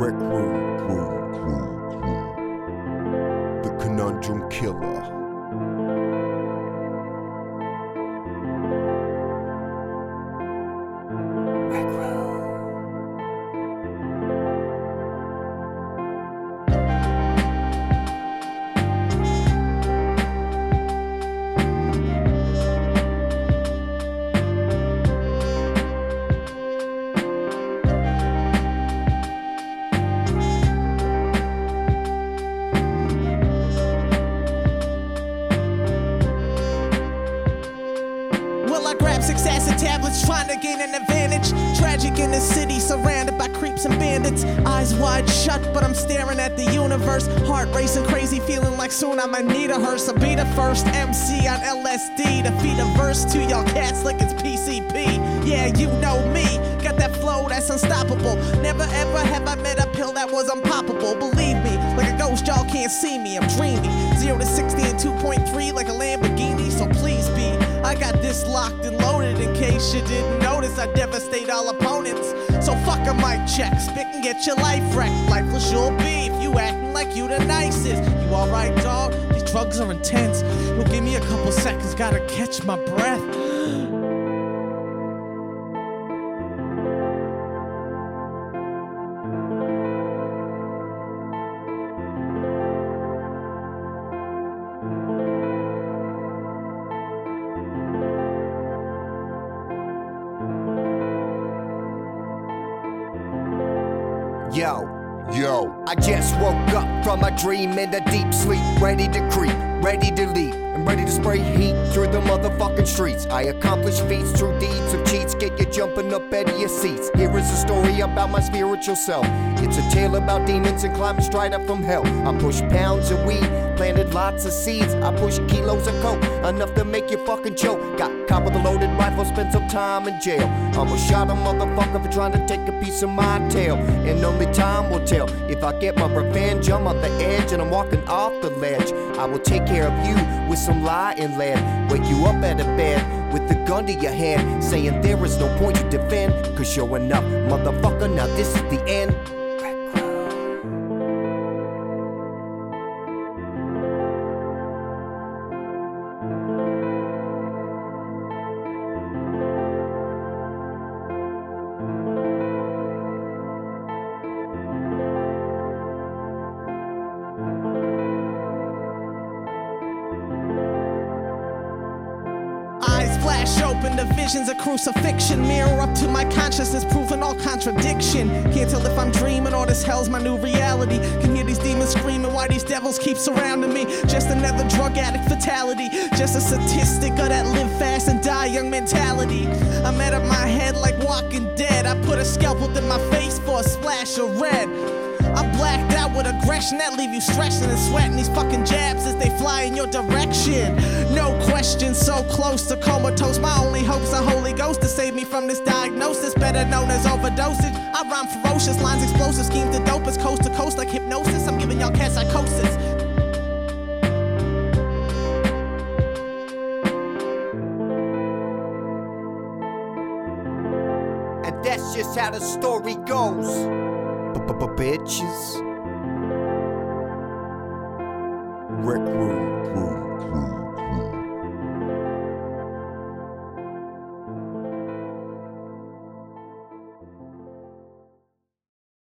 Rec room, room, room, room. The conundrum killer. Six acid tablets trying to gain an advantage? Tragic in the city, surrounded by creeps and bandits. Eyes wide shut, but I'm staring at the universe. Heart racing crazy, feeling like soon I might need a hearse. I'll be the first MC on LSD to feed a verse to y'all cats like it's PCP. Yeah, you know me, got that flow that's unstoppable. Never ever have I met a pill that was unpoppable. Believe me, like a ghost, y'all can't see me. I'm dreamy. Zero to 60 and 2.3 like a Lamborghini, so please be. I got this locked and loaded in case you didn't notice. I devastate all opponents. So fuck a mic check, spit and get your life wrecked. Lifeless you'll be if you acting like you the nicest. You alright, dog? These drugs are intense. You'll give me a couple seconds, gotta catch my breath. Yo, Yo, I just woke up from a dream in a deep sleep, ready to creep, ready to leap, and ready to spray heat through the motherfucking streets. I accomplish feats through deeds of cheats, get you jumping up out of your seats. Here is a story about my spiritual self. It's a tale about demons and climbing straight up from hell. I push pounds of weed, planted lots of seeds. I push kilos of coke, enough to make you fucking choke. Got cop with a loaded rifle, spent some time in jail. Almost shot a motherfucker for trying to take a piece of my tail. And only time will tell if I get my revenge. I'm on the edge and I'm walking off the ledge. I will take care of you with some lying lead. Wake you up out of bed with the gun to your hand, saying there is no point to defend. Cause you're enough, motherfucker. Now this is the end. Flash open, the visions of crucifixion. Mirror up to my consciousness, proving all contradiction. Can't tell if I'm dreaming or this hell's my new reality. Can hear these demons screaming why these devils keep surrounding me. Just another drug addict fatality. Just a statistic of that live fast and die young mentality. I'm out of my head like walking dead. I put a scalpel in my face for a splash of red. I'm out with aggression that leave you stressing and sweating these fucking jabs as they fly in your direction. No question, so close to comatose. My only hope's a Holy Ghost to save me from this diagnosis, better known as overdosage. I rhyme ferocious, lines explosive, schemes the dopest, coast to coast like hypnosis. I'm giving y'all cat psychosis. And that's just how the story goes. B-b-b-bitches.